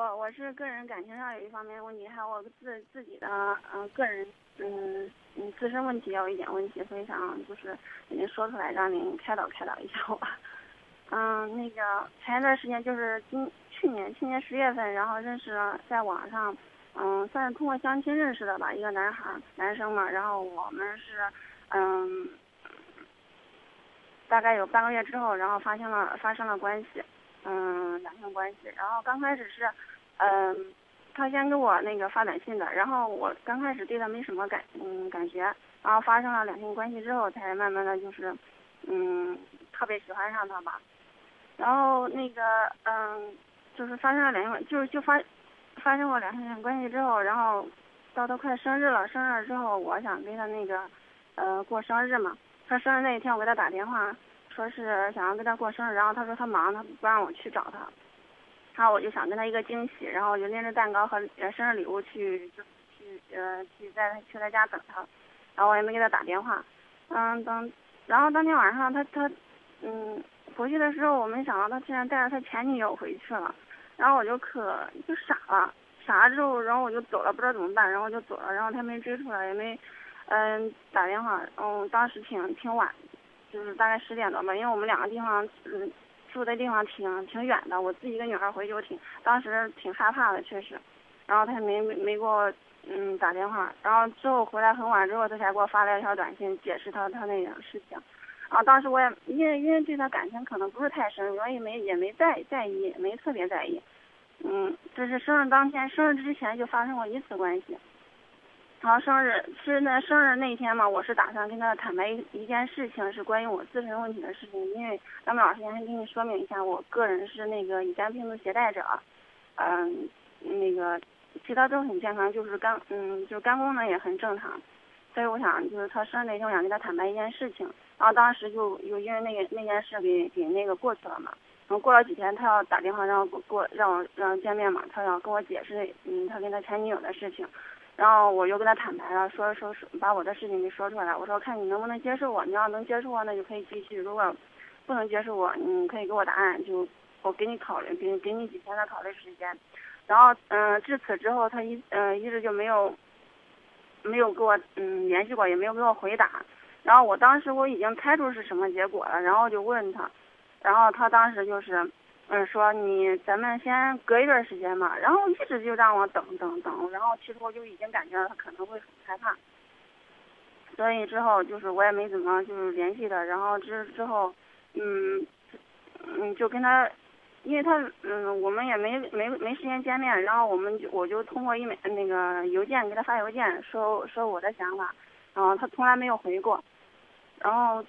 我我是个人感情上有一方面问题，还有我自自己的嗯、个人嗯嗯自身问题有一点问题，所以想就是给您说出来，让您开导开导一下我。嗯，那个前一段时间就是今去年去年十月份，然后认识了在网上，嗯，算是通过相亲认识的吧，一个男孩男生嘛，然后我们是嗯，大概有半个月之后，然后发生了发生了关系。嗯，两性关系。然后刚开始是，嗯，他先给我那个发短信的，然后我刚开始对他没什么感，嗯，感觉。然后发生了两性关系之后，才慢慢的就是，嗯，特别喜欢上他吧。然后那个，嗯，就是发生了两性，就是就发，发生过两性关系之后，然后到他快生日了，生日之后，我想跟他那个，呃，过生日嘛。他生日那一天，我给他打电话。说是想要跟他过生日，然后他说他忙，他不让我去找他。然后我就想跟他一个惊喜，然后我就拎着蛋糕和生日礼物去，就去呃去在去他家等他。然后我也没给他打电话。嗯，等，然后当天晚上他他嗯回去的时候，我没想到他竟然带着他前女友回去了。然后我就可就傻了，傻了之后，然后我就走了，不知道怎么办，然后我就走了。然后他没追出来，也没嗯打电话。嗯，当时挺挺晚。就是大概十点多吧，因为我们两个地方，嗯，住的地方挺挺远的。我自己一个女孩回去，我挺当时挺害怕的，确实。然后他也没没给我嗯打电话，然后之后回来很晚之后，他才给我发了一条短信，解释他他那个事情。然后当时我也因为因为对他感情可能不是太深，所以没也没在在意，没特别在意。嗯，这是生日当天，生日之前就发生过一次关系。然后生日是那生日那天嘛，我是打算跟他坦白一一件事情，是关于我自身问题的事情。因为咱们老师先给你说明一下，我个人是那个乙肝病毒携带者，嗯，那个其他都很健康，就是肝，嗯，就是肝功能也很正常。所以我想，就是他生日那天，我想跟他坦白一件事情。然后当时就又因为那个那件事给给那个过去了嘛。然后过了几天，他要打电话让我过让我让我见面嘛，他要跟我解释，嗯，他跟他前女友的事情。然后我又跟他坦白了，说说说把我的事情给说出来。我说看你能不能接受我，你要能接受我，那就可以继续；如果不能接受我，你可以给我答案，就我给你考虑，给你给你几天的考虑时间。然后嗯，至此之后他一嗯一直就没有没有给我嗯联系过，也没有给我回答。然后我当时我已经猜出是什么结果了，然后就问他，然后他当时就是。嗯，说你咱们先隔一段时间嘛，然后一直就让我等等等，然后其实我就已经感觉到他可能会很害怕，所以之后就是我也没怎么就是联系他，然后之之后，嗯嗯就跟他，因为他嗯我们也没没没时间见面，然后我们就我就通过一枚那个邮件给他发邮件说说我的想法，然后他从来没有回过，然后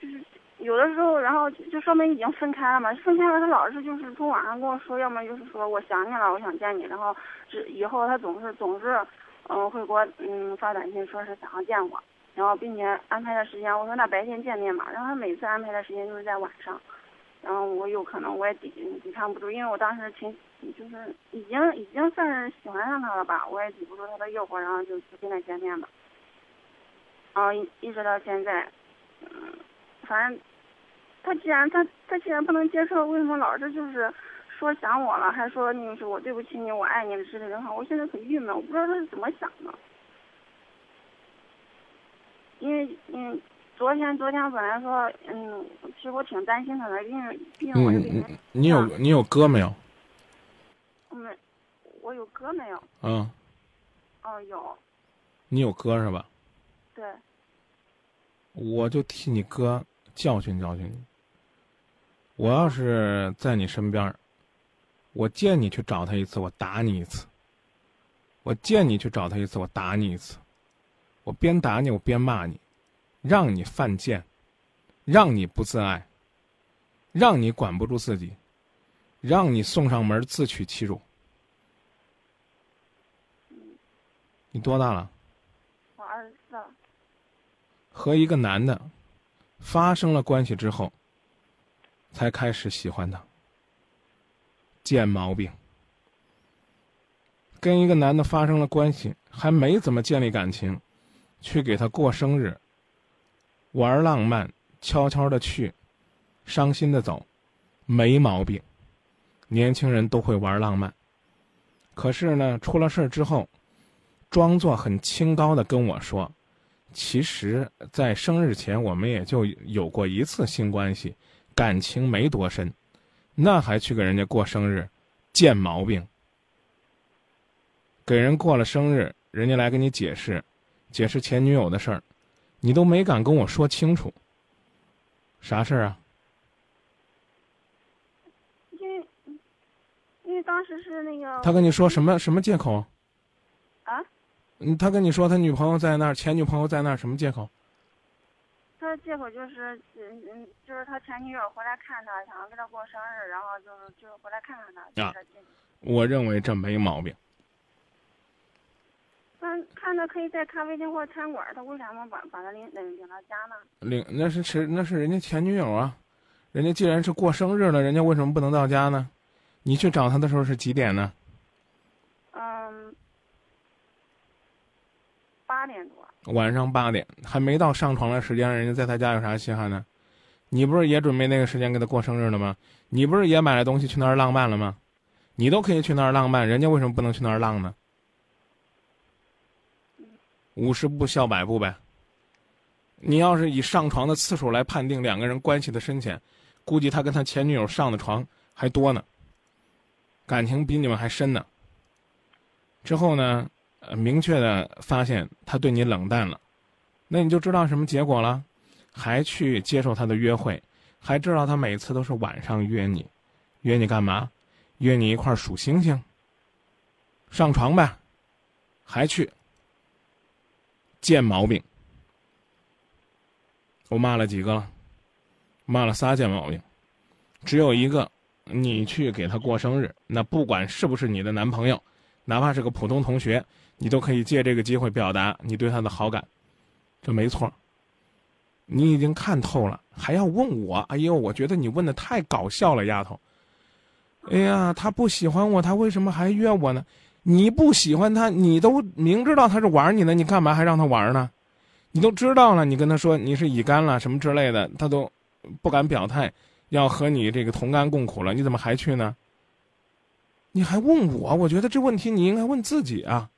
就是。有的时候，然后就说明已经分开了嘛。分开了，他老是就是从网上跟我说，要么就是说我想你了，我想见你。然后，这以后他总是总是，嗯，会给我嗯发短信，说是想要见我，然后并且安排的时间。我说那白天见面嘛。然后他每次安排的时间就是在晚上，然后我有可能我也抵抵抗不住，因为我当时挺就是已经已经算是喜欢上他了吧，我也抵不住他的诱惑，然后就就跟他见面了。然后一一直到现在，嗯，反正。他既然他他既然不能接受，为什么老是就是说想我了，还说那个是我对不起你，我爱你之类的话，我现在很郁闷，我不知道他是怎么想的。因为嗯，昨天昨天本来说嗯，其实我挺担心他的，因为因为我你你有你有哥没有？没，我有哥没有？嗯。哦，有。你有哥是吧？对。我就替你哥教训教训你。我要是在你身边我见你去找他一次，我打你一次；我见你去找他一次，我打你一次。我边打你，我边骂你，让你犯贱，让你不自爱，让你管不住自己，让你送上门自取其辱。你多大了？我二十四。和一个男的发生了关系之后。才开始喜欢他，贱毛病。跟一个男的发生了关系，还没怎么建立感情，去给他过生日，玩浪漫，悄悄的去，伤心的走，没毛病。年轻人都会玩浪漫，可是呢，出了事儿之后，装作很清高的跟我说：“其实，在生日前我们也就有过一次性关系，感情没多深，那还去给人家过生日，贱毛病。给人过了生日，人家来跟你解释，解释前女友的事儿，你都没敢跟我说清楚。啥事儿啊？因为因为当时是那个他跟你说什么什么借口？啊，嗯，他跟你说他女朋友在那儿，前女朋友在那儿，什么借口？他的借口就是嗯嗯，就是他前女友回来看他，想要跟他过生日，然后就是就是回来看看他，就是这借口。我认为这没毛病。那看他可以在咖啡厅或餐馆，他为啥不把把他领领领到家呢？领那是是那是人家前女友啊，人家既然是过生日了，人家为什么不能到家呢？你去找他的时候是几点呢？嗯，八点多。晚上八点，还没到上床的时间，人家在他家有啥稀罕呢？你不是也准备那个时间给他过生日了吗？你不是也买了东西去那儿浪漫了吗？你都可以去那儿浪漫，人家为什么不能去那儿浪呢？五十步笑百步呗。你要是以上床的次数来判定两个人关系的深浅，估计他跟他前女友上的床还多呢，感情比你们还深呢。之后呢，呃，明确的发现他对你冷淡了，那你就知道什么结果了，还去接受他的约会，还知道他每次都是晚上约你，约你干嘛？约你一块数星星。上床呗，还去。贱毛病，我骂了几个了，骂了仨贱毛病，只有一个，你去给他过生日，那不管是不是你的男朋友，哪怕是个普通同学，你都可以借这个机会表达你对他的好感，这没错。你已经看透了，还要问我？哎呦，我觉得你问的太搞笑了，丫头。哎呀，他不喜欢我，他为什么还约我呢？你不喜欢他，你都明知道他是玩你的，你干嘛还让他玩呢？你都知道了，你跟他说你是乙肝了什么之类的，他都不敢表态，要和你这个同甘共苦了，你怎么还去呢？你还问我？我觉得这问题你应该问自己啊！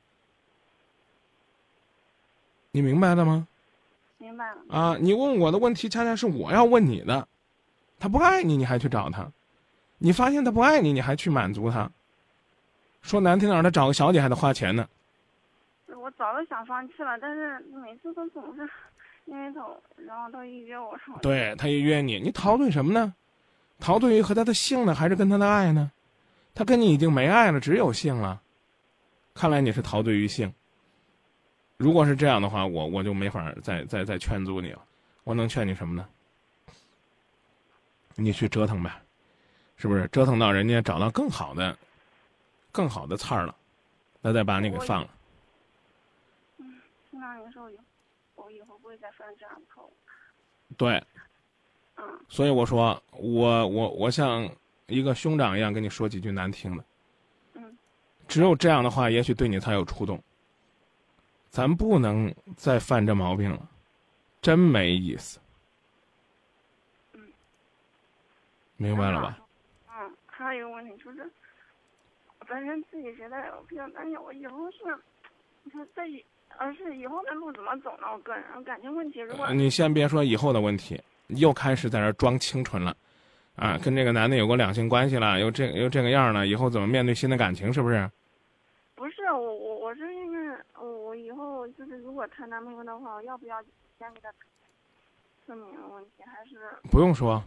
你明白了吗？明白了。啊，你问我的问题，恰恰是我要问你的。他不爱你，你还去找他？你发现他不爱你，你还去满足他？说难听点，他找个小姐还得花钱呢。我早就想放弃了，但是每次都总是因为他，然后他一约我说。对他一约你，你陶醉什么呢？陶醉于和他的性呢，还是跟他的爱呢？他跟你已经没爱了，只有性了。看来你是陶醉于性。如果是这样的话，我我就没法再再再劝阻你了。我能劝你什么呢？你去折腾呗，是不是？折腾到人家找到更好的。更好的菜儿了，那再把你给放了。嗯，那您说我以后不会再犯这样的错误。对。嗯。所以我说，我我我像一个兄长一样跟你说几句难听的。嗯。只有这样的话，也许对你才有触动。咱不能再犯这毛病了，真没意思。嗯。明白了吧？嗯，还有一个问题就是。本身自己觉得比较担心，我以后是，你说在以，而是以后的路怎么走呢？我个人感情问题，如果你先别说以后的问题，又开始在这装清纯了，啊，跟这个男的有过两性关系了，又这又这个样了，以后怎么面对新的感情？是不是？不是我我我是因为我以后就是如果谈男朋友的话，要不要先给他说明问题？还是不用说。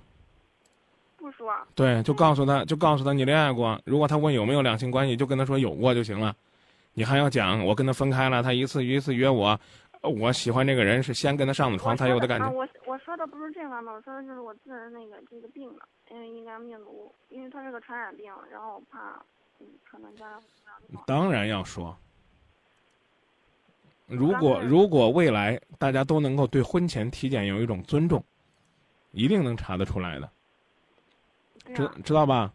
不说，对，就告诉他，就告诉他你恋爱过。如果他问有没有两性关系，就跟他说有过就行了。你还要讲我跟他分开了，他一次一次约我，我喜欢这个人是先跟他上的床才有的感觉。我我说的不是这个嘛，我说的就是我自人那个这个病了，因为应该病毒，因为他是个传染病，然后我怕，嗯，可能将来当然要说，如果如果未来大家都能够对婚前体检有一种尊重，一定能查得出来的。知知道吧？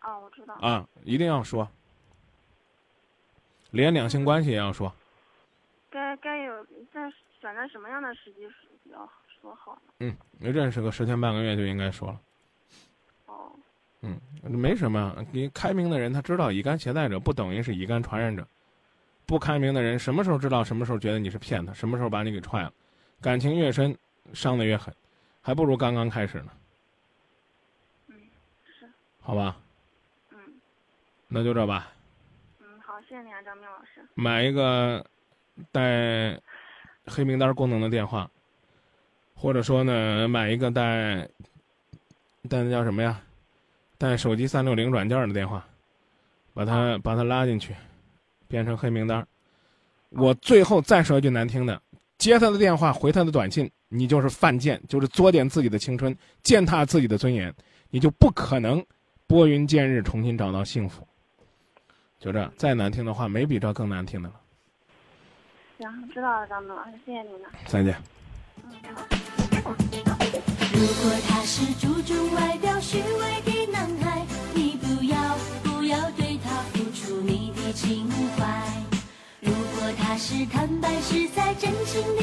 啊，我知道。啊，一定要说，连两性关系也要说。该该有在选择什么样的时机比较说好呢？嗯，认识个十天半个月就应该说了。哦。嗯，没什么。你开明的人，他知道乙肝携带者不等于是乙肝传染者；不开明的人，什么时候知道，什么时候觉得你是骗他，什么时候把你给踹了。感情越深，伤的越狠，还不如刚刚开始呢。嗯，是。好吧。嗯。那就这吧。嗯，好，谢谢你啊，张明老师。买一个带黑名单功能的电话。或者说呢，买一个带带那叫什么呀？带手机三六零软件的电话，把他把他拉进去，变成黑名单。我最后再说一句难听的：接他的电话，回他的短信，你就是犯贱，就是作践自己的青春，践踏自己的尊严，你就不可能拨云见日，重新找到幸福。就这，再难听的话，没比这更难听的了。行，知道了，张总老师，谢谢您了。再见。嗯。如果他是注重外表、虚伪的男真情的